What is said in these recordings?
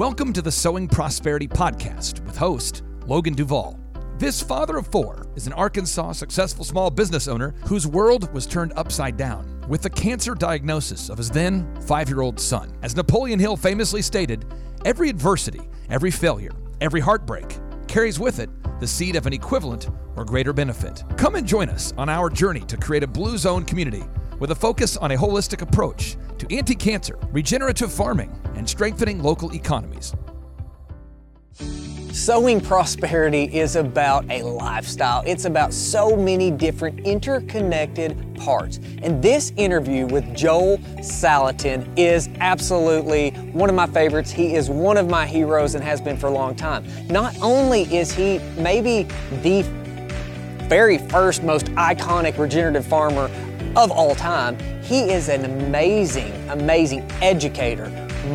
Welcome to the Sowing Prosperity Podcast with host Logan Duvall. This father of four is an Arkansas successful small business owner whose world was turned upside down with the cancer diagnosis of his then five year old son. As Napoleon Hill famously stated, every adversity, every failure, every heartbreak carries with it the seed of an equivalent or greater benefit. Come and join us on our journey to create a blue zone community with a focus on a holistic approach to anti cancer, regenerative farming, and strengthening local economies. Sowing prosperity is about a lifestyle. It's about so many different interconnected parts. And this interview with Joel Salatin is absolutely one of my favorites. He is one of my heroes and has been for a long time. Not only is he maybe the very first, most iconic regenerative farmer of all time, he is an amazing, amazing educator,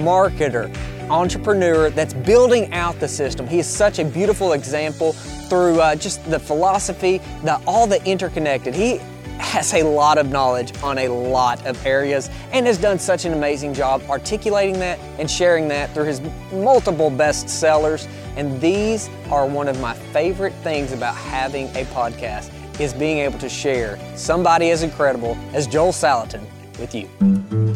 marketer, entrepreneur that's building out the system. He is such a beautiful example through uh, just the philosophy, the all the interconnected. He has a lot of knowledge on a lot of areas and has done such an amazing job articulating that and sharing that through his multiple bestsellers. And these are one of my favorite things about having a podcast is being able to share somebody as incredible as Joel Salatin with you.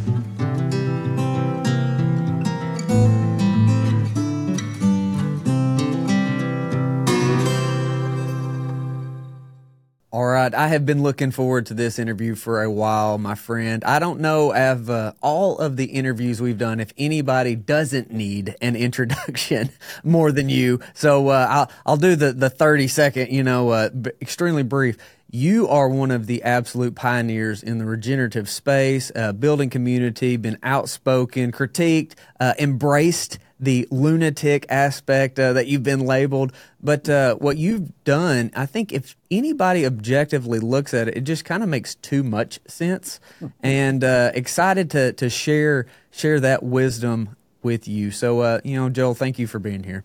Right, I have been looking forward to this interview for a while, my friend. I don't know of uh, all of the interviews we've done if anybody doesn't need an introduction more than you. So uh, I'll I'll do the the thirty second, you know, uh, b- extremely brief. You are one of the absolute pioneers in the regenerative space, uh, building community, been outspoken, critiqued, uh, embraced the lunatic aspect uh, that you've been labeled. But uh, what you've done, I think if anybody objectively looks at it, it just kind of makes too much sense. and uh, excited to to share share that wisdom with you. So, uh, you know, Joel, thank you for being here.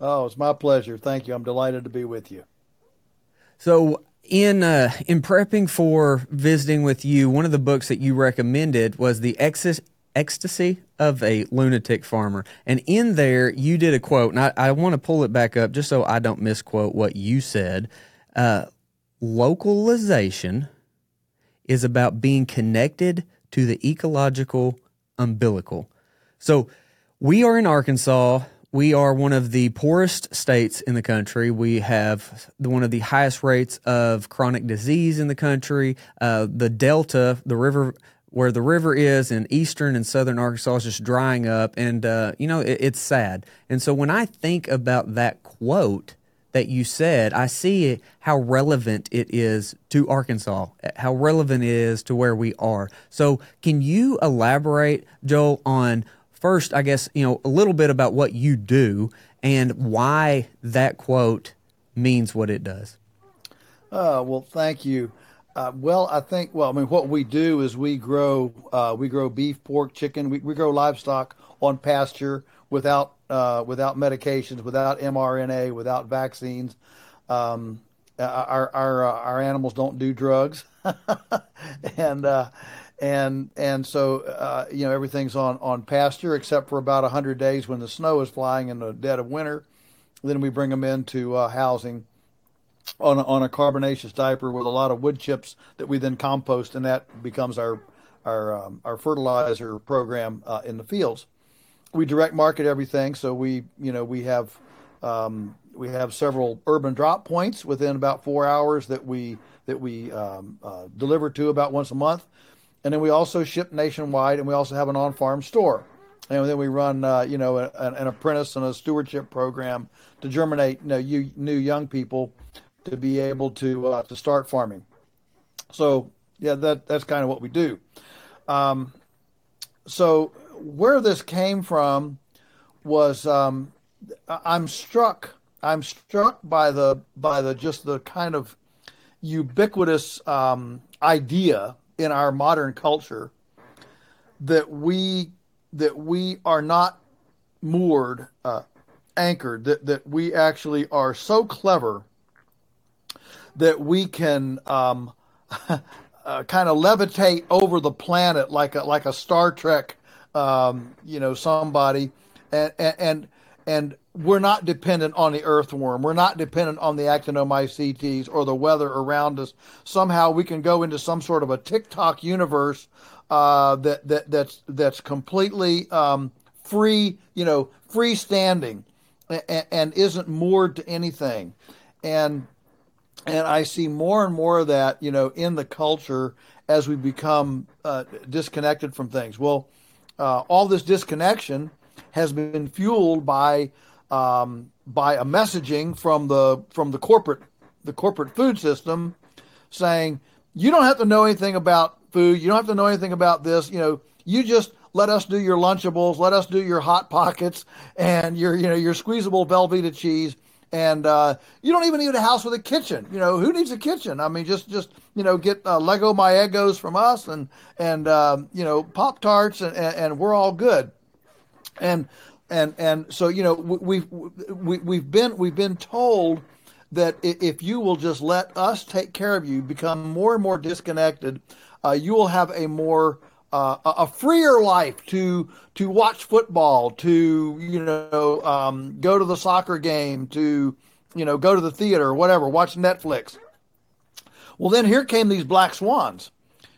Oh, it's my pleasure. Thank you. I'm delighted to be with you. So, in uh, in prepping for visiting with you, one of the books that you recommended was the Exis ecstasy of a lunatic farmer. And in there, you did a quote, and I, I want to pull it back up just so I don't misquote what you said. Uh, localization is about being connected to the ecological umbilical. So we are in Arkansas. We are one of the poorest states in the country. We have one of the highest rates of chronic disease in the country. Uh, the Delta, the river where the river is in eastern and southern Arkansas is just drying up, and uh, you know it, it's sad. And so when I think about that quote that you said, I see how relevant it is to Arkansas, how relevant it is to where we are. So can you elaborate, Joel, on first, I guess you know a little bit about what you do and why that quote means what it does? Uh, well, thank you. Uh, well, I think. Well, I mean, what we do is we grow uh, we grow beef, pork, chicken. We, we grow livestock on pasture without uh, without medications, without mRNA, without vaccines. Um, our our uh, our animals don't do drugs, and uh, and and so uh, you know everything's on on pasture except for about hundred days when the snow is flying in the dead of winter. Then we bring them into housing on a, on a carbonaceous diaper with a lot of wood chips that we then compost, and that becomes our our um, our fertilizer program uh, in the fields. We direct market everything, so we you know we have um, we have several urban drop points within about four hours that we that we um, uh, deliver to about once a month, and then we also ship nationwide, and we also have an on-farm store, and then we run uh, you know an, an, apprentice and a stewardship program to germinate you know you new young people to be able to uh, to start farming. So yeah, that that's kind of what we do. Um, so where this came from was um, I'm struck I'm struck by the by the just the kind of ubiquitous um, idea in our modern culture that we that we are not moored uh, anchored that that we actually are so clever that we can um, uh, kind of levitate over the planet like a like a Star Trek, um, you know, somebody, and and and we're not dependent on the earthworm. We're not dependent on the actinomycetes or the weather around us. Somehow we can go into some sort of a TikTok universe uh, that that that's that's completely um, free, you know, freestanding, and, and isn't moored to anything. And and I see more and more of that, you know, in the culture as we become uh, disconnected from things. Well, uh, all this disconnection has been fueled by um, by a messaging from the from the corporate the corporate food system saying you don't have to know anything about food. You don't have to know anything about this. You know, you just let us do your Lunchables, let us do your hot pockets and your you know your squeezable Velveeta cheese. And uh, you don't even need a house with a kitchen. You know who needs a kitchen? I mean, just just you know get uh, Leggo My Eggos from us and and um, you know Pop Tarts and, and, and we're all good. And and and so you know we've we, we've been we've been told that if you will just let us take care of you, become more and more disconnected, uh, you will have a more uh, a freer life to to watch football, to you know um, go to the soccer game, to you know go to the theater, whatever, watch Netflix. Well, then here came these black swans,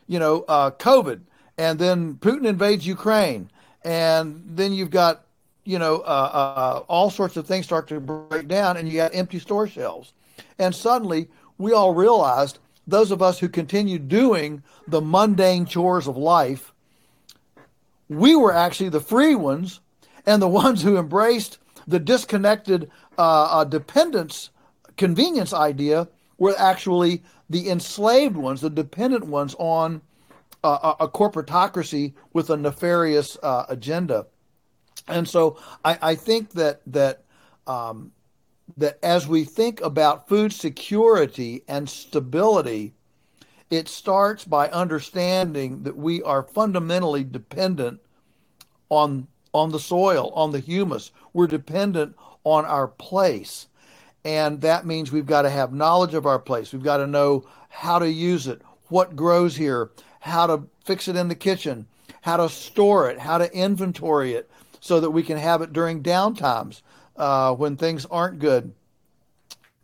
you know, uh, COVID, and then Putin invades Ukraine, and then you've got you know uh, uh, all sorts of things start to break down, and you got empty store shelves, and suddenly we all realized those of us who continue doing the mundane chores of life, we were actually the free ones and the ones who embraced the disconnected uh, uh, dependence convenience idea were actually the enslaved ones, the dependent ones on uh, a corporatocracy with a nefarious uh, agenda. And so I, I, think that that um, that as we think about food security and stability, it starts by understanding that we are fundamentally dependent on on the soil, on the humus. We're dependent on our place. And that means we've got to have knowledge of our place. We've got to know how to use it, what grows here, how to fix it in the kitchen, how to store it, how to inventory it so that we can have it during downtimes uh, when things aren't good.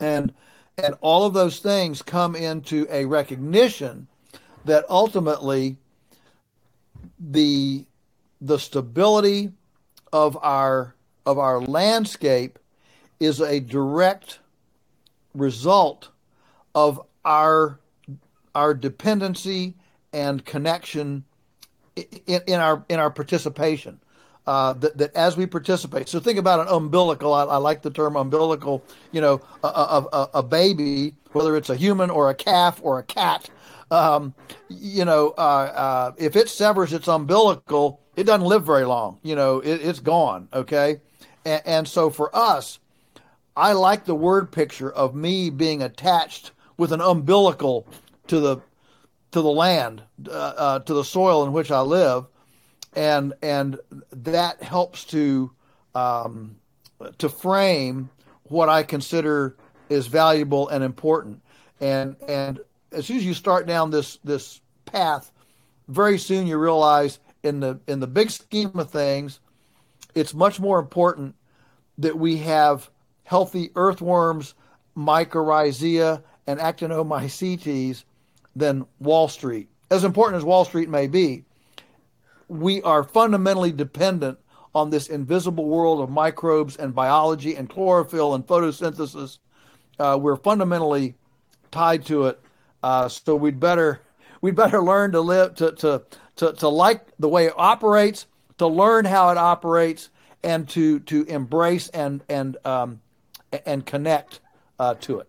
And and all of those things come into a recognition that ultimately the the stability of our of our landscape is a direct result of our our dependency and connection in, in our in our participation uh, that, that as we participate, so think about an umbilical. I, I like the term umbilical. You know, a, a, a, baby, whether it's a human or a calf or a cat. Um, you know, uh, uh, if it severs its umbilical, it doesn't live very long. You know, it, it's gone. Okay, and, and so for us, I like the word picture of me being attached with an umbilical to the to the land, uh, uh, to the soil in which I live and and that helps to um, to frame what I consider is valuable and important. And and as soon as you start down this this path, very soon you realize in the in the big scheme of things, it's much more important that we have healthy earthworms, mycorrhizae, and actinomycetes than Wall Street. As important as Wall Street may be, we are fundamentally dependent on this invisible world of microbes and biology and chlorophyll and photosynthesis. Uh, we're fundamentally tied to it. Uh, so we'd better we'd better learn to live to, to to to like the way it operates, to learn how it operates, and to to embrace and and um, and connect uh, to it.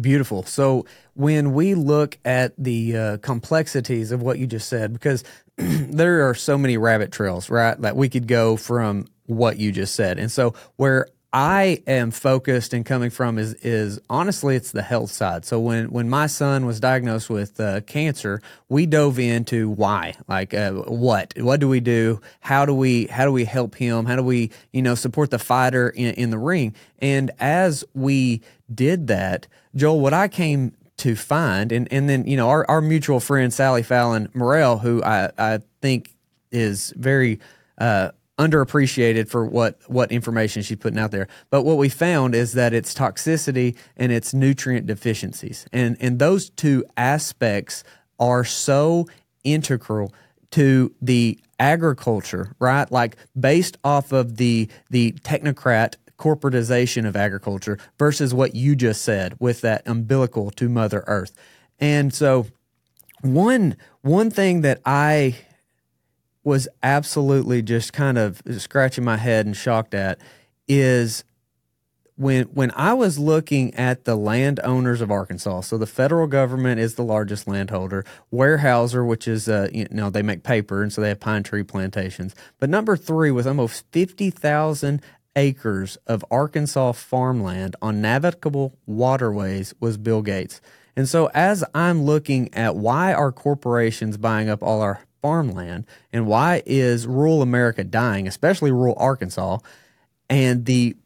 Beautiful. So when we look at the uh, complexities of what you just said, because there are so many rabbit trails, right, that we could go from what you just said. And so where I am focused and coming from is is honestly it's the health side. So when when my son was diagnosed with uh, cancer, we dove into why, like uh, what what do we do? How do we how do we help him? How do we you know support the fighter in, in the ring? And as we did that, Joel, what I came to find, and and then you know our our mutual friend Sally Fallon Morrell, who I I think is very uh, underappreciated for what what information she's putting out there. But what we found is that it's toxicity and it's nutrient deficiencies, and and those two aspects are so integral to the agriculture, right? Like based off of the the technocrat corporatization of agriculture versus what you just said with that umbilical to Mother Earth. And so one one thing that I was absolutely just kind of scratching my head and shocked at is when when I was looking at the landowners of Arkansas, so the federal government is the largest landholder. Weyerhaeuser, which is uh, you know they make paper and so they have pine tree plantations. But number three with almost fifty thousand acres of Arkansas farmland on navigable waterways was Bill Gates. And so as I'm looking at why are corporations buying up all our farmland and why is rural America dying, especially rural Arkansas, and the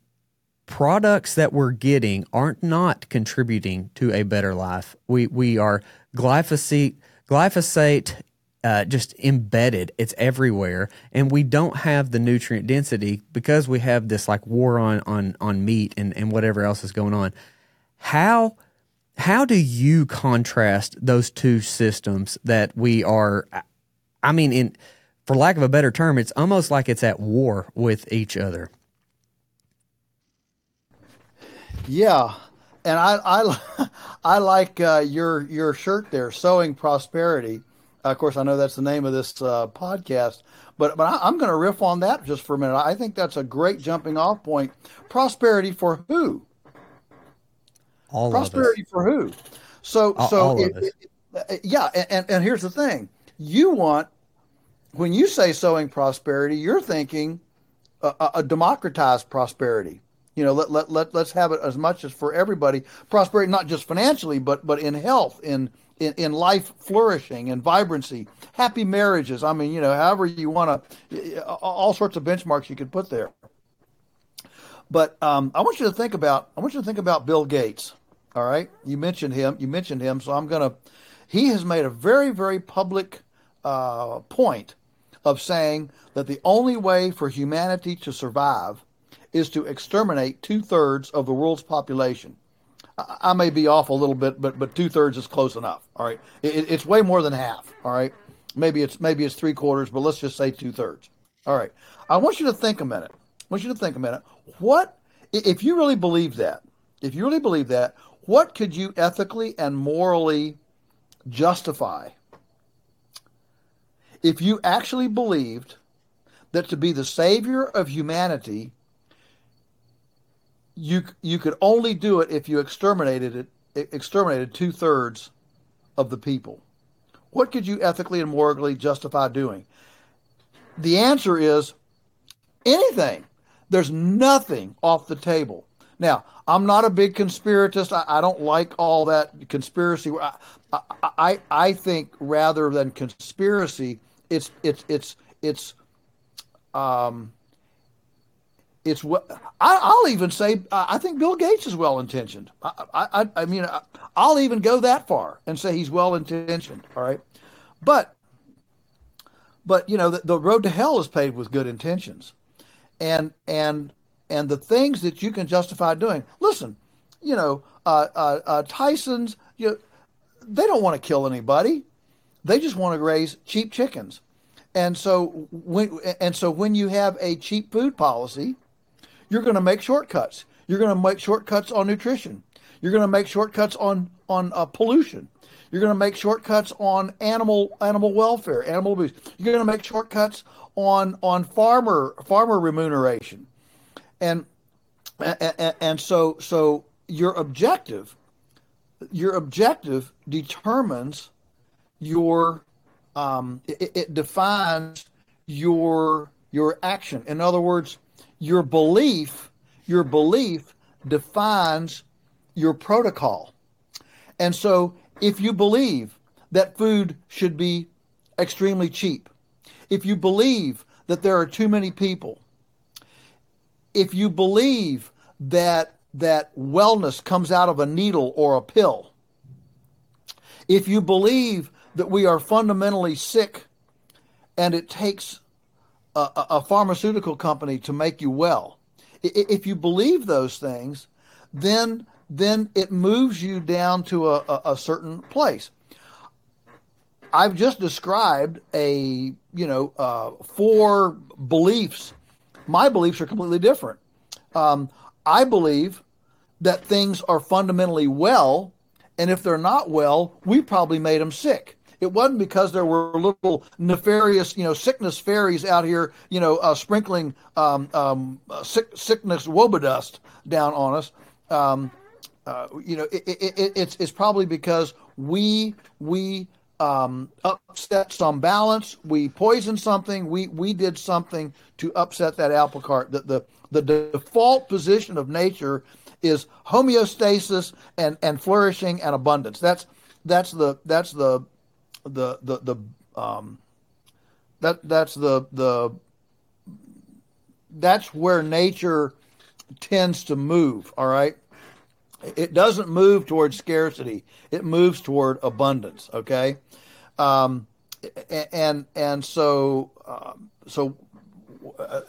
products that we're getting aren't not contributing to a better life. We we are glyphosate glyphosate uh, just embedded. It's everywhere, and we don't have the nutrient density because we have this like war on on on meat and and whatever else is going on. How how do you contrast those two systems that we are? I mean, in for lack of a better term, it's almost like it's at war with each other. Yeah, and I I, I like uh, your your shirt there, sowing prosperity. of course, I know that's the name of this uh, podcast, but but I, am going to riff on that just for a minute. I think that's a great jumping off point. Prosperity for who? All prosperity for who? So all, so all it, it, it, yeah, and and here's the thing: you want when you say sowing prosperity, you're thinking a, a democratized prosperity you know, let, let, let, let's have it as much as for everybody. Prosperity, not just financially, but, but in health, in, in, in life flourishing and vibrancy, happy marriages. I mean, you know, however you want to, all sorts of benchmarks you could put there. But um, I want you to think about, I want you to think about Bill Gates. All right. You mentioned him. You mentioned him. So I'm to, he has made a very, very public uh, point of saying that the only way for humanity to survive is to exterminate two thirds of the world's population. I, I, may be off a little bit, but but two thirds is close enough. All right, it, it's way more than half. All right, maybe it's maybe it's three quarters, but let's just say two thirds. All right, I want you to think a minute. I want you to think a minute. What if you really believe that? If you really believe that, what could you ethically and morally justify if you actually believed that to be the savior of humanity you you could only do it if you exterminated it exterminated two thirds of the people. What could you ethically and morally justify doing? The answer is anything. There's nothing off the table. Now, I'm not a big conspiratist. I, I don't like all that conspiracy. I, I, I think rather than conspiracy, it's it's it's it's um, it's what I, will even say. I think Bill Gates is well intentioned. I, I, I mean, I'll even go that far and say he's well intentioned. All right, but but you know, the, the road to hell is paved with good intentions, and and and the things that you can justify doing. Listen, you know, uh, uh, uh, Tyson's. You know, they don't want to kill anybody. They just want to raise cheap chickens. And so when and so when you have a cheap food policy, you're going to make shortcuts. You're going to make shortcuts on nutrition. You're going to make shortcuts on on uh, pollution. You're going to make shortcuts on animal animal welfare, animal abuse. You're going to make shortcuts on on farmer farmer remuneration, and and, and so so your objective your objective determines your um, it, it defines your your action. In other words, your belief, your belief defines your protocol. And so if you believe that food should be extremely cheap, if you believe that there are too many people, if you believe that that wellness comes out of a needle or a pill, if you believe that we are fundamentally sick and it takes a, a pharmaceutical company to make you well. If you believe those things, then then it moves you down to a, a, certain place. I've just described a you know uh, four beliefs. My beliefs are completely different. Um, I believe that things are fundamentally well, and if they're not well, we probably made them sick. It wasn't because there were little nefarious, you know, sickness fairies out here, you know, uh, sprinkling um, um, uh, sick, sickness wobodust down on us. Um, uh, you know, it, it, it, it's it's probably because we we um, upset some balance. We poisoned something. We we did something to upset that apple cart. The the, the default position of nature is homeostasis and, and flourishing and abundance. That's that's the that's the the the the um that that's the the that's where nature tends to move. All right. It doesn't move towards scarcity. It moves toward abundance. Okay. Um, and and so um, so uh,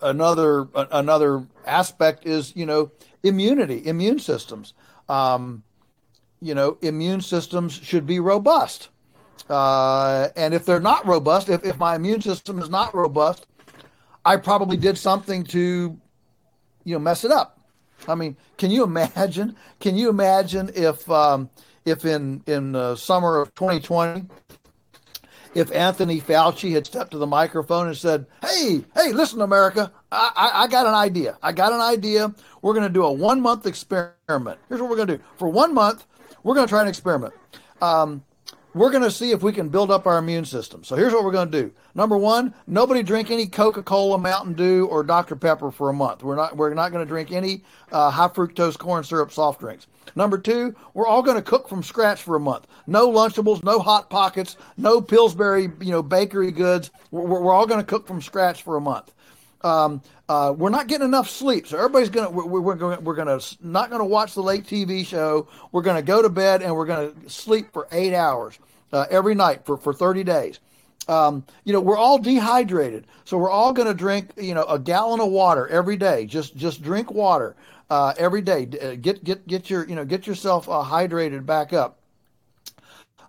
another another aspect is you know immunity, immune systems. Um, you know, immune systems should be robust. Uh, and if they're not robust, if, if my immune system is not robust, I probably did something to, you know, mess it up. I mean, can you imagine? Can you imagine if um, if in in the summer of 2020 if Anthony Fauci had stepped to the microphone and said, "Hey, hey, listen, America, I, I, I got an idea. I got an idea. We're going to do a one month experiment. Here's what we're going to do. For one month, we're going to try an experiment. Um, we're going to see if we can build up our immune system. So here's what we're going to do. Number one, nobody drink any Coca-Cola, Mountain Dew, or Dr. Pepper for a month. We're not we're not going to drink any uh, high fructose corn syrup soft drinks. Number two, we're all going to cook from scratch for a month. No Lunchables, no Hot Pockets, no Pillsbury, you know, bakery goods. We're, we're all going to cook from scratch for a month. Um, uh, we're not getting enough sleep, so everybody's gonna we're, we're going we're gonna not gonna watch the late TV show. We're gonna go to bed and we're gonna sleep for eight hours uh, every night for for thirty days. Um, you know, we're all dehydrated, so we're all going to drink you know a gallon of water every day. Just just drink water uh, every day. Uh, get get get your you know get yourself uh, hydrated back up.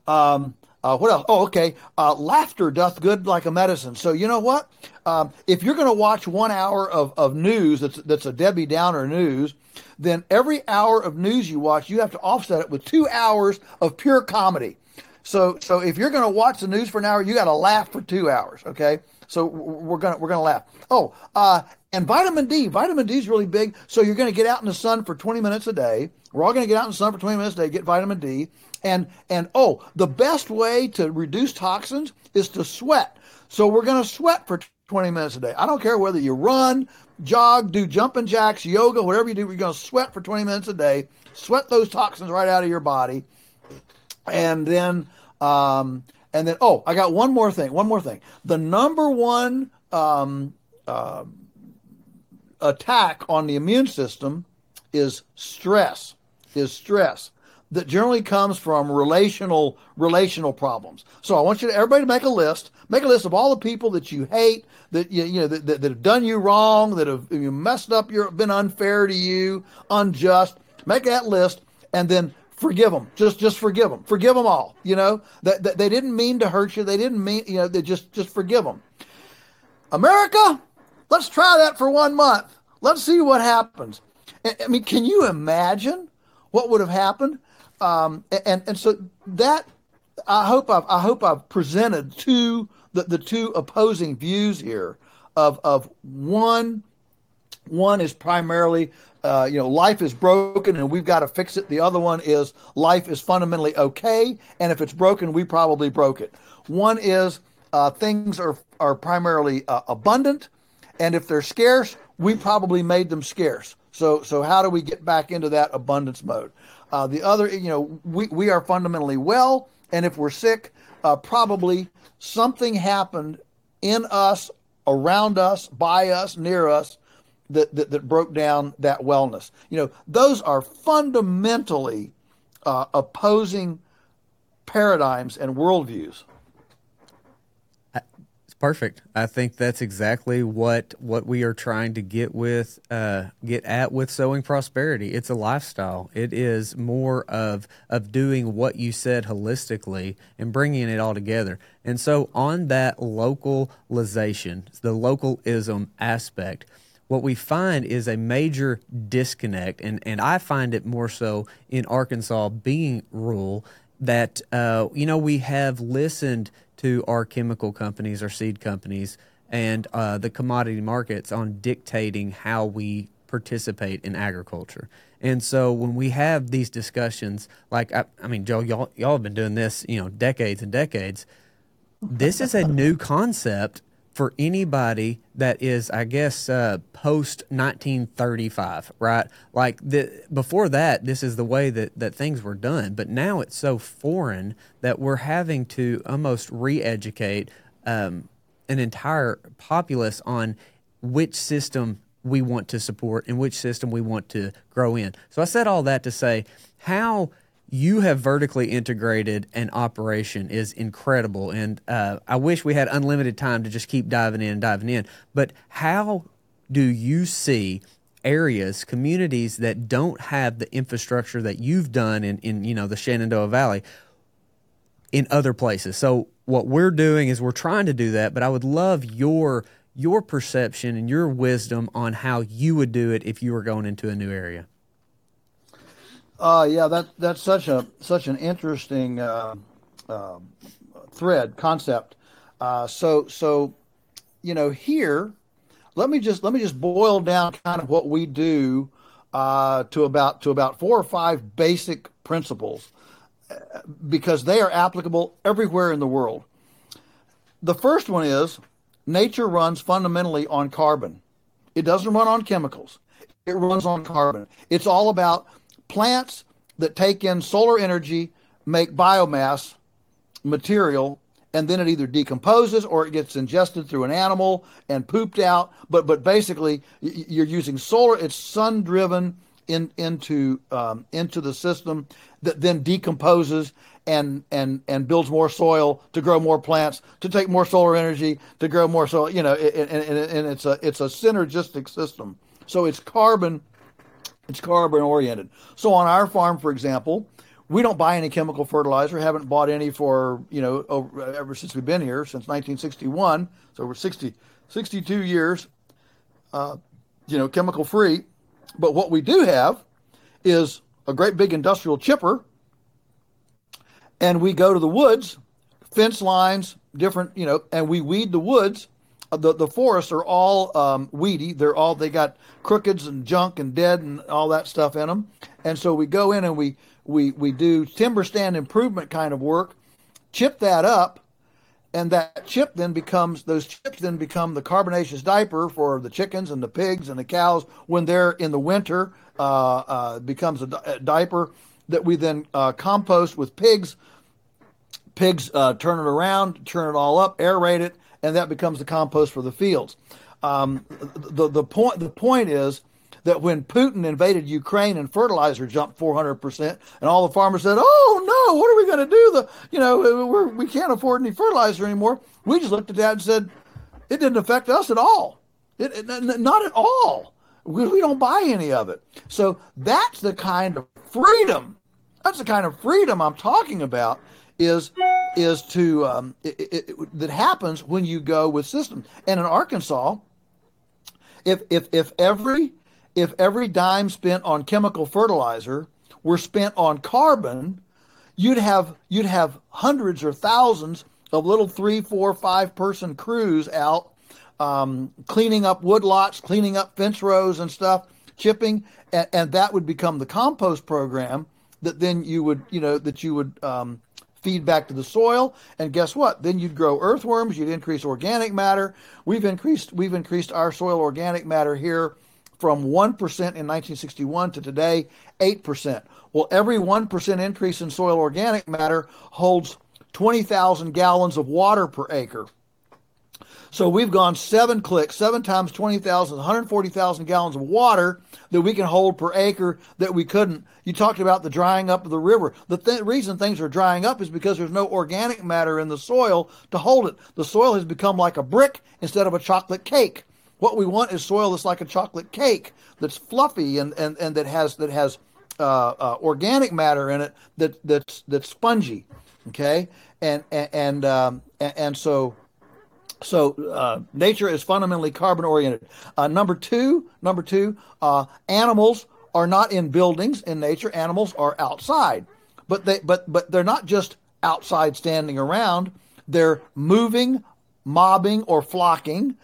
Um, uh, what else? Oh, okay. Uh, laughter doth good like a medicine. So you know what? Um, if you're going to watch one hour of, of news that's that's a Debbie Downer news, then every hour of news you watch, you have to offset it with two hours of pure comedy. So so if you're going to watch the news for an hour, you got to laugh for two hours. Okay. So we're gonna we're gonna laugh. Oh, uh, and vitamin D. Vitamin D is really big. So you're going to get out in the sun for 20 minutes a day. We're all going to get out in the sun for 20 minutes a day, get vitamin D. And and oh, the best way to reduce toxins is to sweat. So we're going to sweat for 20 minutes a day. I don't care whether you run, jog, do jumping jacks, yoga, whatever you do, you're going to sweat for 20 minutes a day. Sweat those toxins right out of your body. And then um and then oh, I got one more thing. One more thing. The number one um uh, attack on the immune system is stress. Is stress that generally comes from relational relational problems. So I want you to everybody to make a list. Make a list of all the people that you hate, that you, you know that, that, that, have done you wrong, that have you messed up, your been unfair to you, unjust. Make that list, and then forgive them. Just just forgive them. Forgive them all. You know that, that they didn't mean to hurt you. They didn't mean you know. They just just forgive them. America, let's try that for one month. Let's see what happens. I mean, can you imagine what would have happened? Um, and and so that I hope I've I hope I've presented two the, the two opposing views here of of one one is primarily uh, you know life is broken and we've got to fix it. The other one is life is fundamentally okay and if it's broken we probably broke it. One is uh, things are are primarily uh, abundant and if they're scarce we probably made them scarce. So so how do we get back into that abundance mode? Uh, the other, you know, we, we are fundamentally well, and if we're sick, uh, probably something happened in us, around us, by us, near us, that, that, that broke down that wellness. You know, those are fundamentally uh, opposing paradigms and worldviews. Perfect. I think that's exactly what what we are trying to get with uh, get at with sowing prosperity. It's a lifestyle. It is more of of doing what you said holistically and bringing it all together. And so on that localization, the localism aspect, what we find is a major disconnect, and and I find it more so in Arkansas being rural that uh, you know we have listened to our chemical companies, our seed companies, and uh, the commodity markets on dictating how we participate in agriculture. And so when we have these discussions, like I, I mean, Joe, y'all y'all have been doing this, you know, decades and decades. This is a new concept for anybody that is, I guess, uh, post 1935, right? Like the, before that, this is the way that, that things were done. But now it's so foreign that we're having to almost re educate um, an entire populace on which system we want to support and which system we want to grow in. So I said all that to say how you have vertically integrated an operation is incredible. And uh, I wish we had unlimited time to just keep diving in and diving in. But how do you see areas, communities that don't have the infrastructure that you've done in, in you know the Shenandoah Valley in other places? So what we're doing is we're trying to do that, but I would love your your perception and your wisdom on how you would do it if you were going into a new area. Uh, yeah, that that's such a such an interesting uh, uh, thread concept. Uh, so so, you know, here, let me just let me just boil down kind of what we do uh, to about to about four or five basic principles uh, because they are applicable everywhere in the world. The first one is nature runs fundamentally on carbon. It doesn't run on chemicals. It runs on carbon. It's all about plants that take in solar energy make biomass material and then it either decomposes or it gets ingested through an animal and pooped out. But but basically you're using solar it's sun driven in, into um, into the system that then decomposes and and and builds more soil to grow more plants to take more solar energy to grow more soil you know and, and, and it's a it's a synergistic system. So it's carbon it's carbon oriented. So on our farm, for example, we don't buy any chemical fertilizer. Haven't bought any for you know over, ever since we've been here since 1961. So we're 60, 62 years, uh, you know, chemical free. But what we do have is a great big industrial chipper, and we go to the woods, fence lines, different, you know, and we weed the woods the the forests are all um, weedy. They're all they got crookeds and junk and dead and all that stuff in them. And so we go in and we we we do timber stand improvement kind of work, chip that up, and that chip then becomes those chips then become the carbonaceous diaper for the chickens and the pigs and the cows when they're in the winter. Uh, uh, becomes a, di- a, diaper that we then uh, compost with pigs. Pigs uh, turn it around, turn it all up, aerate it, and that becomes the compost for the fields. Um, the the point the point is that when Putin invaded Ukraine and fertilizer jumped 400 percent, and all the farmers said, "Oh no, what are we going to do? The you know we're, we can't afford any fertilizer anymore." We just looked at that and said, "It didn't affect us at all. It, it not at all. We, we don't buy any of it." So that's the kind of freedom. That's the kind of freedom I'm talking about. Is is to um, it, it, it, that happens when you go with systems. And in Arkansas, if if if every if every dime spent on chemical fertilizer were spent on carbon, you'd have you'd have hundreds or thousands of little three, four, five person crews out um, cleaning up woodlots, cleaning up fence rows and stuff, chipping, and, and, that would become the compost program that then you would you know that you would um, feed back to the soil. And guess what? Then you'd grow earthworms you'd increase organic matter. We've increased we've increased our soil organic matter here from 1% in 1961 to today 8% well every 1% increase in soil organic matter holds 20,000 gallons of water per acre So we've gone seven clicks, seven times 20,000, 140,000 gallons of water that we can hold per acre that we couldn't. You talked about the drying up of the river. The th- reason things are drying up is because there's no organic matter in the soil to hold it. The soil has become like a brick instead of a chocolate cake. What we want is soil that's like a chocolate cake, that's fluffy and, and, and that has that has uh, uh, organic matter in it that that's that's spongy. Okay, and and and, um, and so so uh, nature is fundamentally carbon oriented. Uh, number two, number two, uh, animals are not in buildings in nature. Animals are outside, but they but but they're not just outside standing around. They're moving, mobbing, or flocking,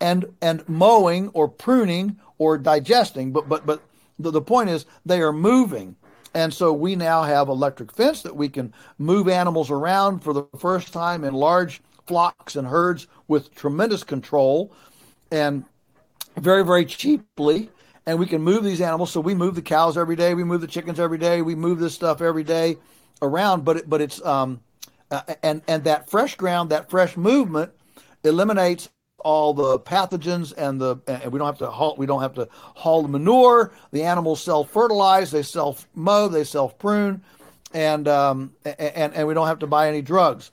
and and mowing or pruning or digesting. But but but the, the point is they are moving. And so we now have electric fence that we can move animals around for the first time in large flocks and herds with tremendous control and very, very cheaply. And we can move these animals. So we move the cows every day. We move the chickens every day. We move this stuff every day around. But it, but it's um, uh, and and that fresh ground, that fresh movement, eliminates all the pathogens and the and we don't have to haul we don't have to haul the manure. The animals self fertilize. They self mow. They self prune, and um, and and we don't have to buy any drugs.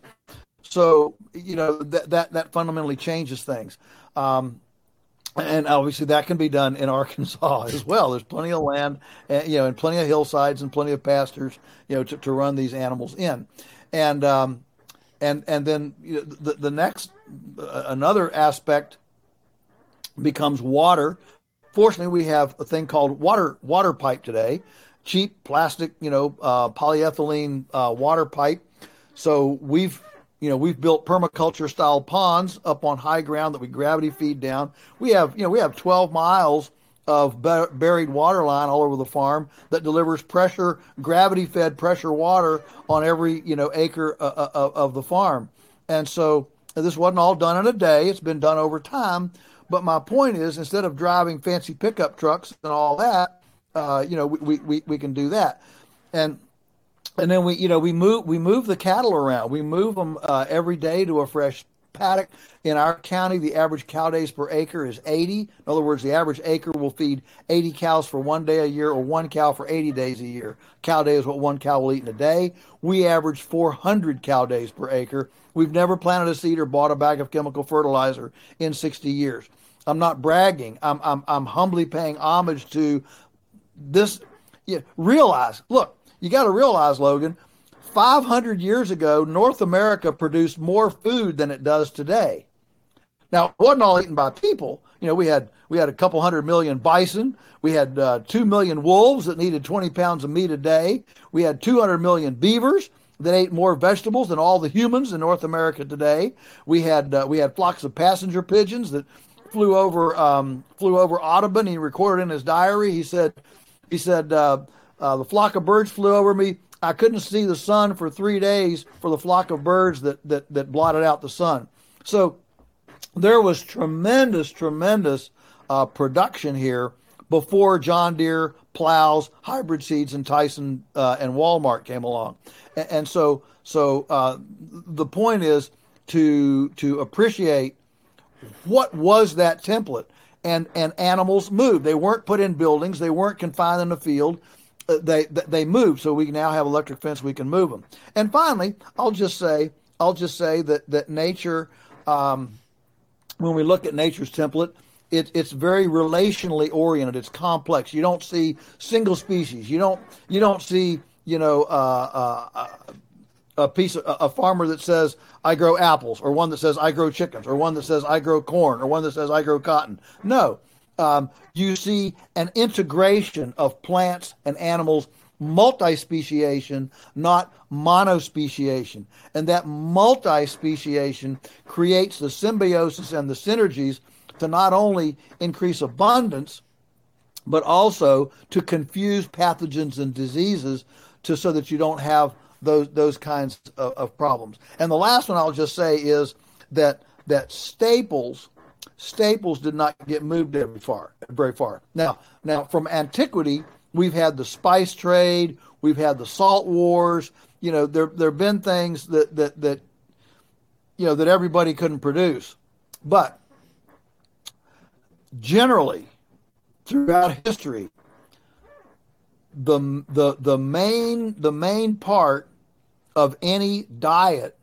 So you know that that that fundamentally changes things. Um, and obviously that can be done in Arkansas as well. There's plenty of land, eh, you know, and plenty of hillsides and plenty of pastures, you know, to, to run these animals in, and um, and and then you know, the the next uh, another aspect becomes water. Fortunately, we have a thing called water water pipe today, cheap plastic, you know, uh, polyethylene uh, water pipe. So we've you know, we've built permaculture style ponds up on high ground that we gravity feed down. We have, you know, we have 12 miles of buried water line all over the farm that delivers pressure, gravity fed pressure water on every, you know, acre uh, uh, uh, of the farm. And so this wasn't all done in a day. It's been done over time. But my point is, instead of driving fancy pickup trucks and all that, uh, you know, we, we, we can do that. And and then we you know we move we move the cattle around. We move them uh, every day to a fresh paddock. In our county the average cow days per acre is 80 in other words the average acre will feed 80 cows for one day a year or one cow for 80 days a year. Cow day is what one cow will eat in a day. We average 400 cow days per acre. We've never planted a seed or bought a bag of chemical fertilizer in 60 years. I'm not bragging. I'm i'm, I'm humbly paying homage to this. Yeah, realize look you got to realize, Logan, 500 years ago, North America produced more food than it does today. Now, it wasn't all eaten by people. You know, we had we had a couple hundred million bison. We had uh, two million wolves that needed 20 pounds of meat a day. We had 200 million beavers that ate more vegetables than all the humans in North America today. We had uh, we had flocks of passenger pigeons that flew over um, flew over Audubon. He recorded in his diary. He said he said uh, uh, the flock of birds flew over me. I couldn't see the sun for three days for the flock of birds that, that, that blotted out the sun. So there was tremendous, tremendous uh, production here before John Deere plows, hybrid seeds, and Tyson uh, and Walmart came along. And, and so, so uh, the point is to to appreciate what was that template. And and animals moved. They weren't put in buildings. They weren't confined in a field. They they move. So we now have electric fence. We can move them. And finally, I'll just say I'll just say that that nature, um, when we look at nature's template, it, it's very relationally oriented. It's complex. You don't see single species. You don't you don't see you know uh, uh, a piece of a farmer that says I grow apples, or one that says I grow chickens, or one that says I grow corn, or one that says I grow cotton. No, um, you see an integration of plants and animals, multi-speciation, not monospeciation. And that multi-speciation creates the symbiosis and the synergies to not only increase abundance, but also to confuse pathogens and diseases to so that you don't have those those kinds of, of problems. And the last one I'll just say is that that staples staples did not get moved very far. Very far. Now, now from antiquity, we've had the spice trade, we've had the salt wars. You know, there there have been things that that that you know that everybody couldn't produce, But generally, throughout history, the the the main the main part of any diet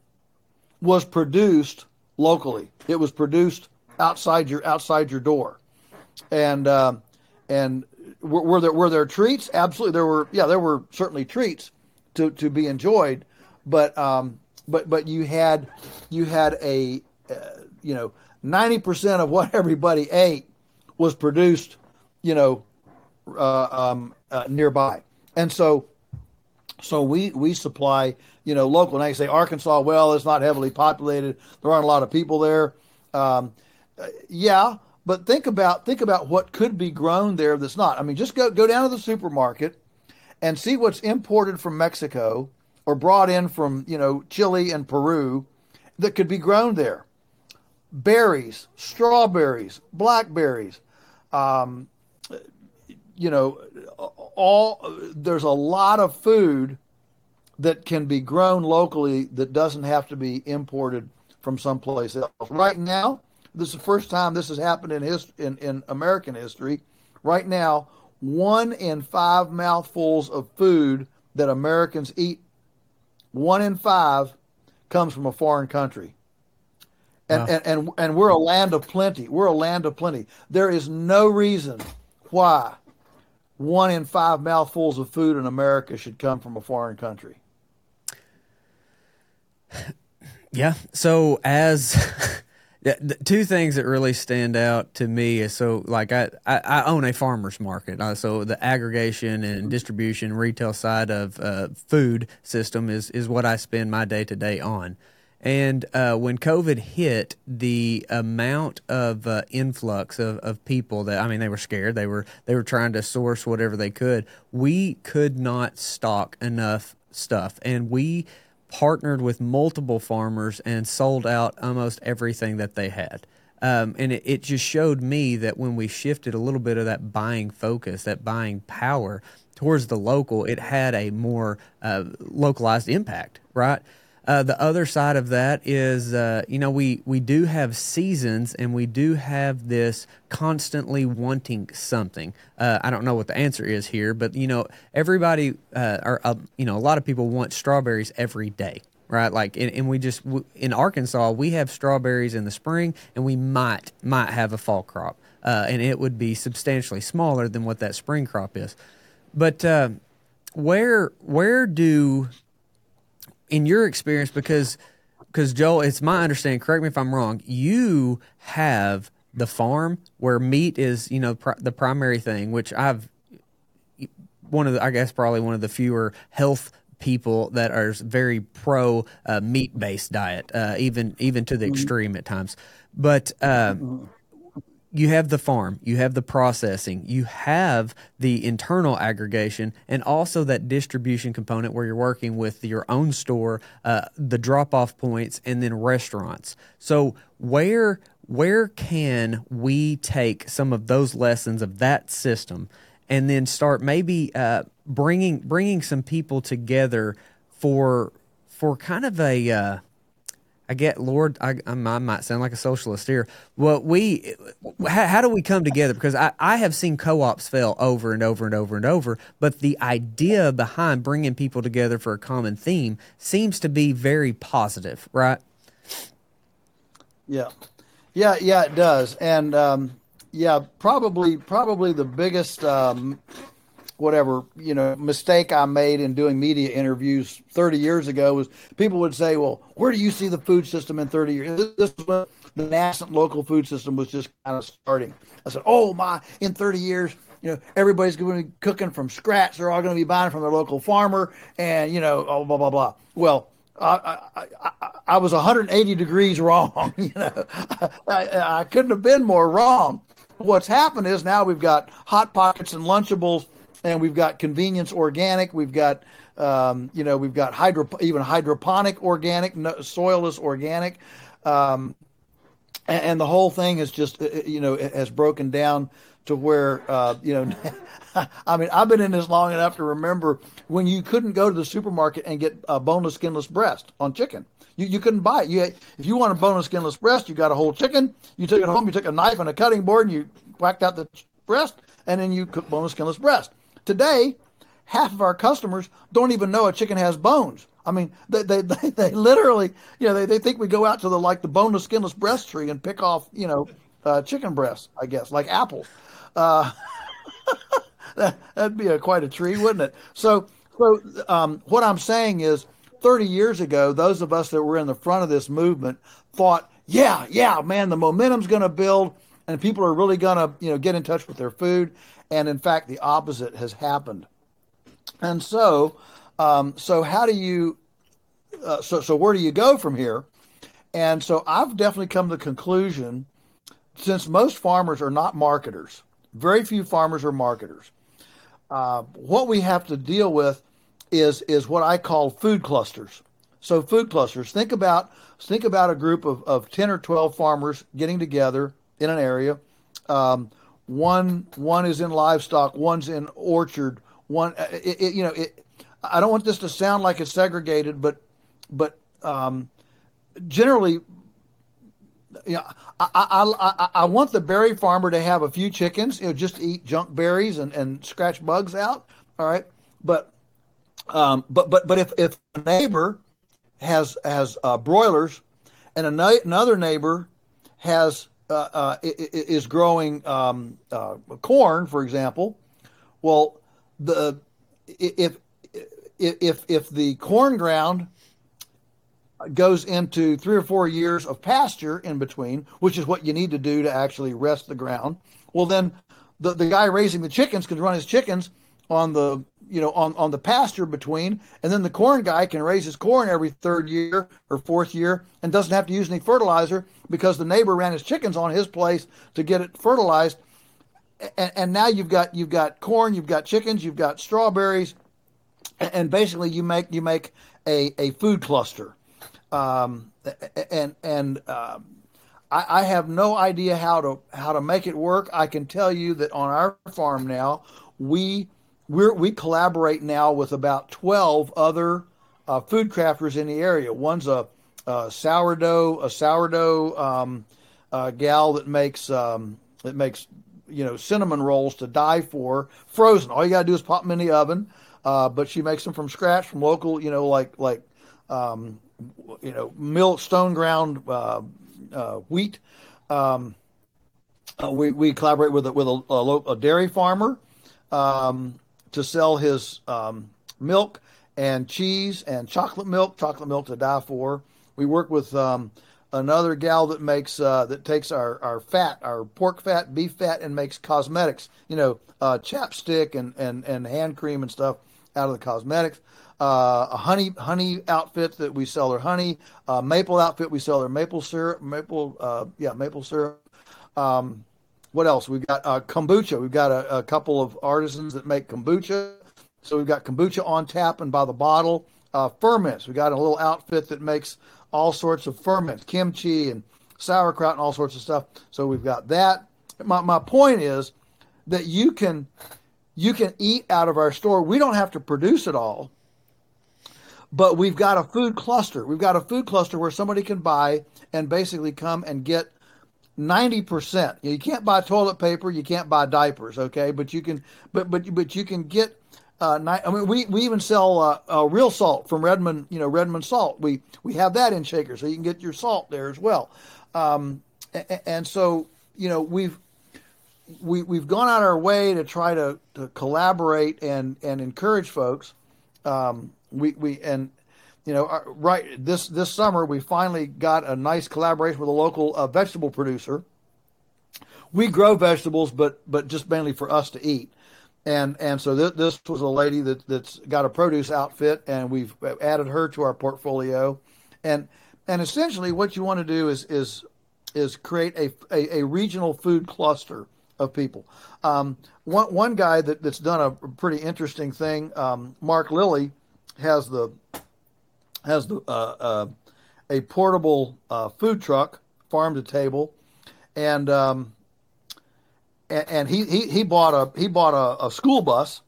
was produced locally. It was produced outside your outside your door, and um, and were, were, there were there treats? Absolutely, there were. Yeah, there were certainly treats to to be enjoyed, but um, but but you had you had a uh, you know ninety percent of what everybody ate was produced, you know, uh, um, uh, nearby, and so so we we supply you know local. Now you say Arkansas, well, it's not heavily populated. There aren't a lot of people there. Um, uh, yeah, but think about think about what could be grown there that's not. I mean, just go go down to the supermarket and see what's imported from Mexico or brought in from you know Chile and Peru that could be grown there. Berries, strawberries, blackberries, um, you know, all there's a lot of food that can be grown locally that doesn't have to be imported from someplace else. Right now, this is the first time this has happened in his in, in American history. Right now, one in five mouthfuls of food that Americans eat, one in five comes from a foreign country. And, wow. and, and, and we're a land of plenty. We're a land of plenty. There is no reason why one in five mouthfuls of food in America should come from a foreign country. Yeah. So as two things that really stand out to me is so like I, I, I own a farmers market, uh, so the aggregation and distribution retail side of uh, food system is is what I spend my day to day on. And uh, when COVID hit, the amount of uh, influx of, of people that I mean, they were scared. They were they were trying to source whatever they could. We could not stock enough stuff, and we partnered with multiple farmers and sold out almost everything that they had. Um, and it, it just showed me that when we shifted a little bit of that buying focus, that buying power towards the local, it had a more uh, localized impact, right? Uh, the other side of that is, uh, you know, we, we do have seasons and we do have this constantly wanting something. Uh, I don't know what the answer is here, but, you know, everybody, uh, or, uh, you know, a lot of people want strawberries every day, right? Like, and, and we just, in Arkansas, we have strawberries in the spring and we might, might have a fall crop. Uh, and it would be substantially smaller than what that spring crop is. But, where, where do in your experience, because because Joel, it's my understanding. Correct me if I'm wrong. You have the farm where meat is, you know, pr- the primary thing. Which I've one of the, I guess, probably one of the fewer health people that are very pro uh, meat based diet, uh, even even to the mm-hmm. extreme at times. But uh, you have the farm, you have the processing, you have the internal aggregation, and also that distribution component where you're working with your own store, uh, the drop off points, and then restaurants. So where where can we take some of those lessons of that system and then start maybe uh, bringing bringing some people together for for kind of a uh, I get, Lord, I, I might sound like a socialist here. Well, we, how, how, do we come together? Because I, I have seen co-ops fail over and over and over and over, but the idea behind bringing people together for a common theme seems to be very positive, right? Yeah, yeah, yeah, it does, and um, yeah, probably, probably the biggest um, whatever you know mistake I made in doing media interviews 30 years ago was people would say, "Well, where do you see the food system in 30 years?" This is when the nascent local food system was just kind of starting. I said, "Oh my, in 30 years." You know, everybody's going to be cooking from scratch. They're all going to be buying from their local farmer, and you know, oh, blah blah blah. Well, I, I, I, I, was 180 degrees wrong. You know, I, I, couldn't have been more wrong. What's happened is now we've got hot pockets and Lunchables and we've got convenience organic. We've got um, you know we've got hydro even hydroponic organic, no, soilless organic. Um, and, and the whole thing is just uh, uh, you know has broken down to where uh, you know. I mean, I've been in this long enough to remember when you couldn't go to the supermarket and get a boneless, skinless breast on chicken. You, you couldn't buy it. You, if you want a boneless, skinless breast, you got a whole chicken. You took it home. You took a knife and a cutting board and you whacked out the breast, and then you cooked boneless, skinless breast. Today, half of our customers don't even know a chicken has bones. I mean, they, they, they, they literally, you know, they, they think we go out to the, like the boneless, skinless breast tree and pick off, you know, uh, chicken breasts, I guess, like apples. Uh, that, would be a, quite a tree, wouldn't it? So, so um, what I'm saying is 30 years ago, those of us that were in the front of this movement thought, yeah, yeah, man, the momentum's going to build and people are really going to, you know, get in touch with their food. And in fact, the opposite has happened. And so, um, so how do you, uh, so, so where do you go from here? And so I've definitely come to the conclusion since most farmers are not marketers, very few farmers are marketers. Uh, what we have to deal with is is what I call food clusters. So food clusters. Think about think about a group of, of ten or twelve farmers getting together in an area. Um, one one is in livestock, one's in orchard, one, uh, it, it, you know, it, I don't want this to sound like it's segregated, but, but um, generally, know, I, I, I, I want the berry farmer to have a few chickens, you know, just eat junk berries and, and scratch bugs out. All right. But, um, but, but, but if, if a neighbor has, has uh, broilers and another neighbor has, is growing um, uh, corn, for example, well, the if if if the corn ground goes into three or four years of pasture in between, which is what you need to do to actually rest the ground. Well, then the, the guy raising the chickens can run his chickens on the you know on, on the pasture between, and then the corn guy can raise his corn every third year or fourth year and doesn't have to use any fertilizer because the neighbor ran his chickens on his place to get it fertilized and, and now you've got you've got corn, you've got chickens, you've got strawberries, and basically you make you make a, a food cluster, um, and and um, I, I, have no idea how to how to make it work. I can tell you that on our farm now we we we collaborate now with about twelve other uh, food crafters in the area. One's a, a sourdough a sourdough um, uh, gal that makes um, that makes you know cinnamon rolls to die for, frozen. All you gotta do is pop them in the oven. Uh, but she makes them from scratch from local, you know, like like um, you know, mill stone ground uh, uh, wheat. Um, uh, we, we collaborate with a, with a, a, a dairy farmer um, to sell his um, milk and cheese and chocolate milk, chocolate milk to die for. We work with um, another gal that makes uh, that takes our, our fat, our pork fat, beef fat, and makes cosmetics. You know, uh, chapstick and, and, and hand cream and stuff out of the cosmetics. Uh, a honey honey outfit that we sell their honey. Uh, maple outfit we sell their maple syrup. Maple uh, yeah maple syrup. Um, what else? We've got uh, kombucha. We've got a, a couple of artisans that make kombucha. So we've got kombucha on tap and by the bottle. Uh, ferments. We got a little outfit that makes all sorts of ferments, kimchi and sauerkraut and all sorts of stuff. So we've got that. My, my point is that you can you can eat out of our store. We don't have to produce it all, but we've got a food cluster. We've got a food cluster where somebody can buy and basically come and get 90%. You can't buy toilet paper, you can't buy diapers, okay? But you can but but but you can get uh, I mean, we, we even sell uh, uh, real salt from Redmond, you know, Redmond salt. We we have that in shakers, so you can get your salt there as well. Um, and, and, so, you know, we've we we've gone out our way to try to, to collaborate and and encourage folks. Um, we we and you know, uh, right this this summer we finally got a nice collaboration with a local uh, vegetable producer. We grow vegetables, but but just mainly for us to eat and and so th- this was a lady that that's got a produce outfit, and we've added her to our portfolio, and and essentially what you want to do is is is create a, a, a regional food cluster of people. Um, one one guy that, that's done a pretty interesting thing, um, Mark Lilly, has the has the uh, uh, a portable uh, food truck, farm to table, and um, and, he, he he bought a he bought a, a school bus,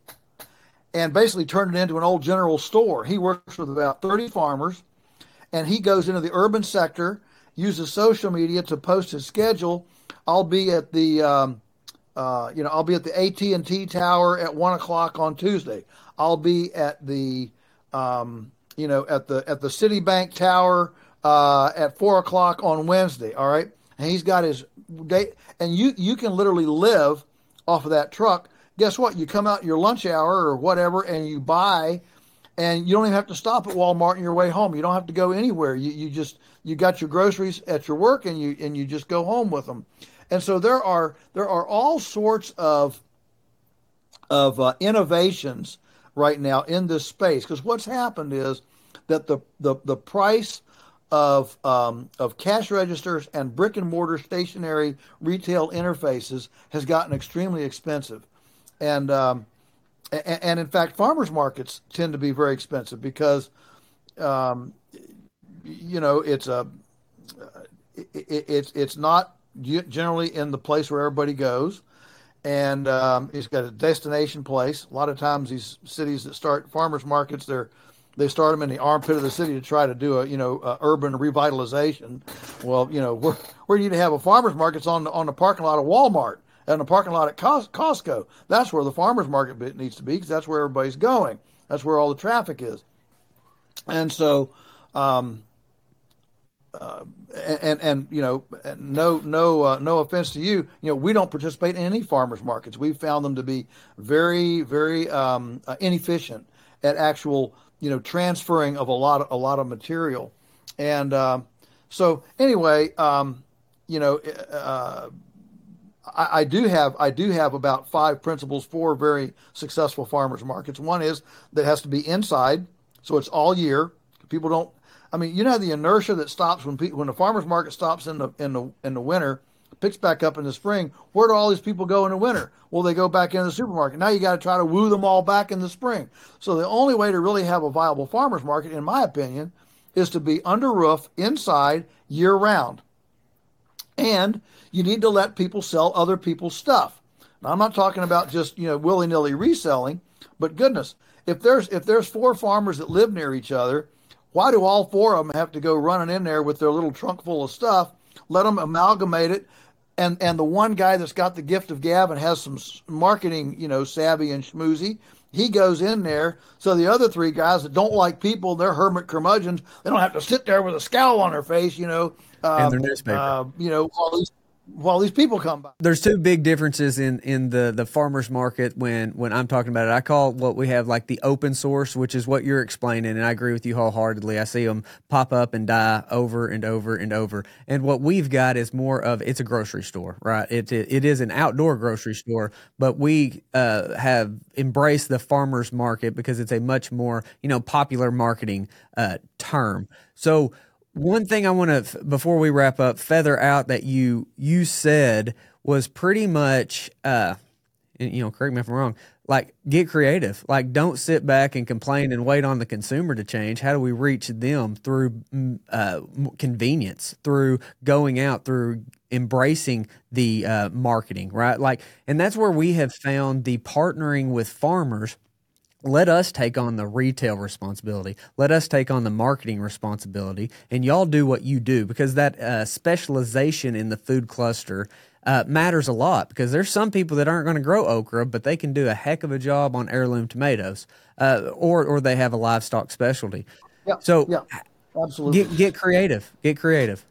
and basically turned it into an old general store. He works with about thirty farmers, and he goes into the urban sector, uses social media to post his schedule. I'll be at the um, uh, you know I'll be at the AT and T Tower at one o'clock on Tuesday. I'll be at the um, you know at the at the Citibank Tower uh, at four o'clock on Wednesday. All right, and he's got his day, and you you can literally live off of that truck. Guess what? You come out your lunch hour or whatever, and you buy, and you don't even have to stop at Walmart on your way home. You don't have to go anywhere. You you just you got your groceries at your work, and you and you just go home with them. And so there are there are all sorts of of uh, innovations right now in this space because what's happened is that the the, the price of um, of cash registers and brick and mortar stationary retail interfaces has gotten extremely expensive, and um, and, and, in fact, farmers markets tend to be very expensive because um, you know it's a it, it's it's not generally in the place where everybody goes and um, it's got a destination place. A lot of times, these cities that start farmers markets, they're they start them in the armpit of the city to try to do a you know urban revitalization. Well, you know you need to have a farmers markets on the, on the parking lot of Walmart and the parking lot at Costco. That's where the farmers market needs to be because that's where everybody's going. That's where all the traffic is. And so, um, uh, and and you know, no no uh, no offense to you, you know, we don't participate in any farmers markets. We've found them to be very very um, uh, inefficient at actual you know transferring of a lot of, a lot of material, and um, so anyway, um, you know, uh, I, I, do have I do have about five principles for very successful farmers markets. One is that has to be inside, so it's all year. People don't. I mean, you know the inertia that stops when people, when the farmers market stops in the in the in the winter picks back up in the spring, where do all these people go in the winter? Well, they go back into the supermarket. Now you got to try to woo them all back in the spring. So the only way to really have a viable farmers market, in my opinion, is to be under roof inside year round. And you need to let people sell other people's stuff. Now I'm not talking about just, you know, willy-nilly reselling, but goodness, if there's if there's four farmers that live near each other, why do all four of them have to go running in there with their little trunk full of stuff? Let them amalgamate it and and the one guy that's got the gift of gab and has some marketing, you know, savvy and schmoozy, he goes in there. So the other three guys that don't like people, they're hermit curmudgeons. They don't have to sit there with a scowl on their face, you know, uh, and their newspaper, uh, you know, all these while these people come by. There's two big differences in in the the farmers market when when I'm talking about it. I call what we have like the open source, which is what you're explaining, and I agree with you wholeheartedly. I see them pop up and die over and over and over. And what we've got is more of it's a grocery store, right? It it, it is an outdoor grocery store, but we uh, have embraced the farmers market because it's a much more you know popular marketing uh, term. So one thing I want to before we wrap up feather out that you you said was pretty much uh you know correct me if I'm wrong like get creative. Like don't sit back and complain and wait on the consumer to change. How do we reach them through uh, convenience through going out through embracing the uh, marketing right? Like and that's where we have found the partnering with farmers let us take on the retail responsibility. Let us take on the marketing responsibility, and y'all do what you do because that uh, specialization in the food cluster uh, matters a lot. Because there's some people that aren't going to grow okra, but they can do a heck of a job on heirloom tomatoes, uh, or or they have a livestock specialty. Yeah. So yeah, absolutely. Get, get creative. Get creative.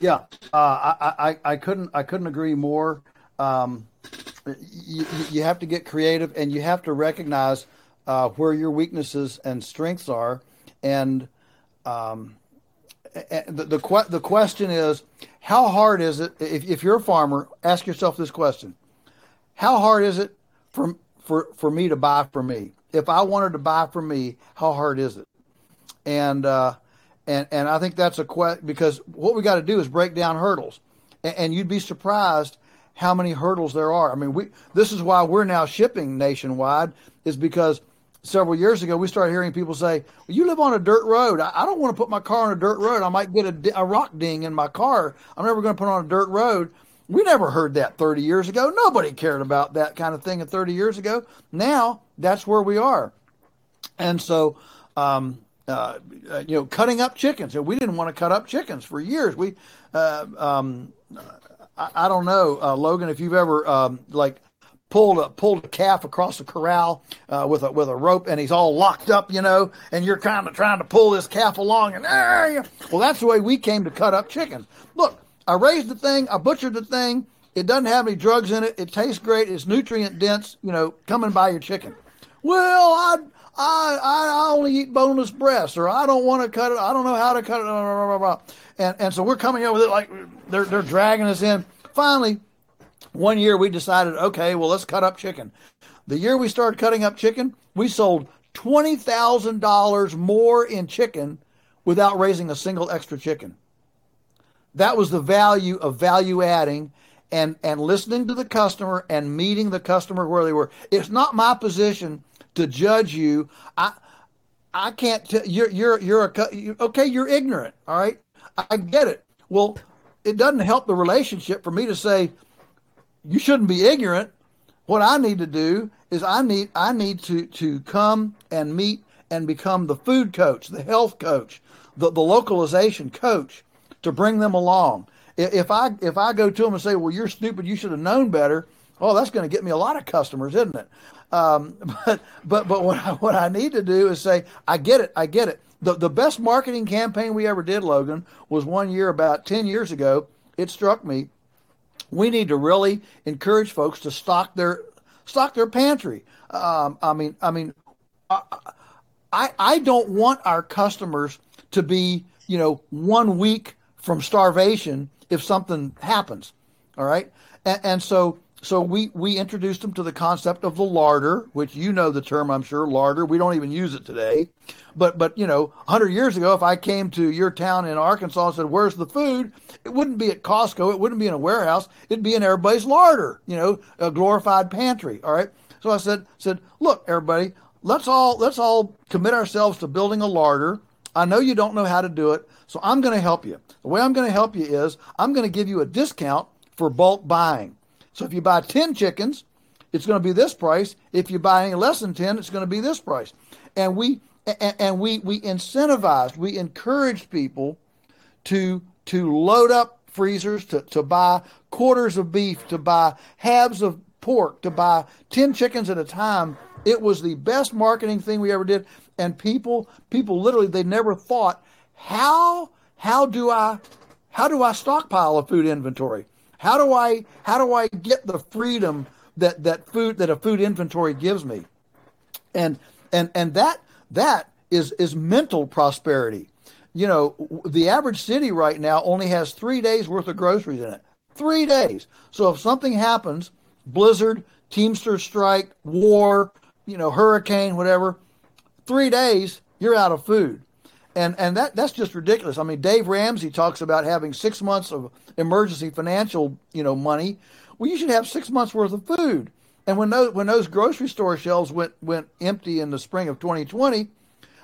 Yeah, uh, I, I I couldn't I couldn't agree more. Um, you, you have to get creative, and you have to recognize uh, where your weaknesses and strengths are, and um, the the, the question is, how hard is it if, if you're a farmer? Ask yourself this question: How hard is it for for for me to buy for me? If I wanted to buy for me, how hard is it? And uh, and and I think that's a question because what we got to do is break down hurdles, and, and you'd be surprised how many hurdles there are. I mean, we this is why we're now shipping nationwide is because several years ago, we started hearing people say, well, "You live on a dirt road. I, I, don't want to put my car on a dirt road. I might get a, a rock ding in my car. I'm never going to put on a dirt road." We never heard that 30 years ago. Nobody cared about that kind of thing 30 years ago. Now that's where we are. And so, um, uh, you know, cutting up chickens. We didn't want to cut up chickens for years. We, uh, um, I, I, don't know, uh, Logan, if you've ever um, like pulled a pulled a calf across the corral uh, with a with a rope, and he's all locked up, you know, and you're kind of trying to pull this calf along, and uh, well, that's the way we came to cut up chickens. Look, I raised the thing, I butchered the thing. It doesn't have any drugs in it. It tastes great. It's nutrient dense. You know, coming by your chicken. Well, I I I only eat boneless breasts, or I don't want to cut it. I don't know how to cut it. Blah, blah, blah, and and so we're coming up with it like they're they're dragging us in. Finally, one year we decided, okay, well, let's cut up chicken. The year we started cutting up chicken, we sold $20,000 more in chicken without raising a single extra chicken. That was the value of value adding and, and listening to the customer and meeting the customer where they were. It's not my position to judge you. I, I can't tell you're, you're, you're a, okay, you're ignorant. All right. I get it. Well, it doesn't help the relationship for me to say, you shouldn't be ignorant. What I need to do is I need I need to to come and meet and become the food coach, the health coach, the, the localization coach to bring them along. If I if I go to them and say, "Well, you're stupid. You should have known better," oh, that's going to get me a lot of customers, isn't it? Um, but but but what I, what I need to do is say, "I get it. I get it." The the best marketing campaign we ever did, Logan, was one year about ten years ago. It struck me we need to really encourage folks to stock their stock their pantry. Um, I mean, I mean, I, I don't want our customers to be, you know, one week from starvation if something happens. All right, and, and so so we we introduced them to the concept of the larder, which you know the term, I'm sure, larder. We don't even use it today, but but you know, 100 years ago, if I came to your town in Arkansas and said, "Where's the food?" It wouldn't be at Costco. It wouldn't be in a warehouse. It'd be in everybody's larder. You know, a glorified pantry. All right. So I said said, "Look, everybody, let's all let's all commit ourselves to building a larder." I know you don't know how to do it, so I'm going to help you. The way I'm going to help you is I'm going to give you a discount for bulk buying. So if you buy 10 chickens, it's going to be this price. If you buy any less than 10, it's going to be this price. And we and, we we incentivized, we encouraged people to to load up freezers, to, to buy quarters of beef, to buy halves of pork, to buy 10 chickens at a time. It was the best marketing thing we ever did. And people people literally they never thought, how how do I how do I stockpile a food inventory? How do I how do I get the freedom that that food that a food inventory gives me? And and and that that is is mental prosperity. You know, the average city right now only has 3 days worth of groceries in it. 3 days. So if something happens, blizzard, teamster strike, war, you know, hurricane, whatever, 3 days you're out of food and and that that's just ridiculous. I mean, Dave Ramsey talks about having six months of emergency financial, you know, money. Well, you should have six months worth of food. And when those when those grocery store shelves went went empty in the spring of 2020,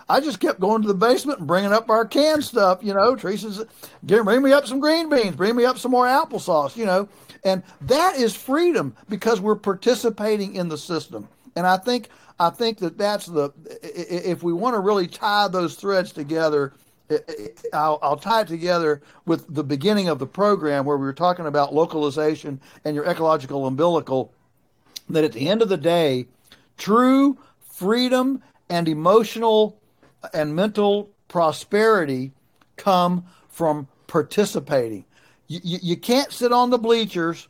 I just kept going to the basement and bringing up our canned stuff. You know, Teresa's bring me up some green beans, bring me up some more applesauce. You know, and that is freedom because we're participating in the system. And I think I think that that's the if we want to really tie those threads together. I'll, I'll, tie it together with the beginning of the program where we were talking about localization and your ecological umbilical. That at the end of the day, true freedom and emotional and mental prosperity come from participating. You, you, you can't sit on the bleachers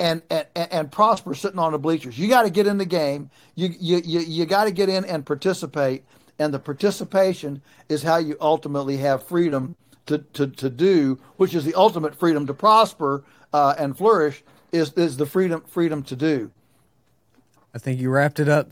and, and, and prosper sitting on the bleachers. You got to get in the game. You, you, you, you got to get in and participate. And the participation is how you ultimately have freedom to, to, to do, which is the ultimate freedom to prosper uh, and flourish, is, is the freedom freedom to do. I think you wrapped it up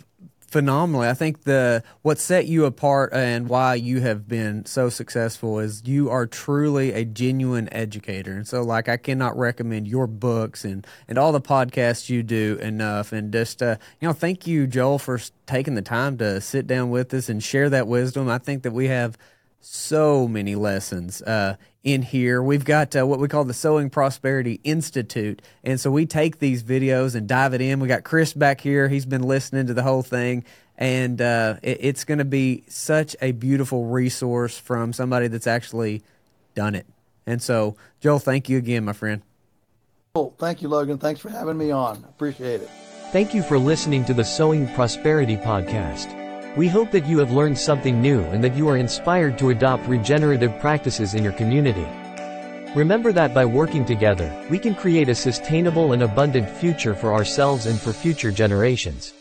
phenomenally. I think the what set you apart and why you have been so successful is you are truly a genuine educator. And so like I cannot recommend your books and and all the podcasts you do enough and just uh, you know thank you Joel for taking the time to sit down with us and share that wisdom. I think that we have so many lessons uh, in here. We've got uh, what we call the Sowing Prosperity Institute. And so we take these videos and dive it in. We got Chris back here. He's been listening to the whole thing. And uh, it, it's going to be such a beautiful resource from somebody that's actually done it. And so, Joel, thank you again, my friend. Well, thank you, Logan. Thanks for having me on. Appreciate it. Thank you for listening to the Sowing Prosperity podcast. We hope that you have learned something new and that you are inspired to adopt regenerative practices in your community. Remember that by working together, we can create a sustainable and abundant future for ourselves and for future generations.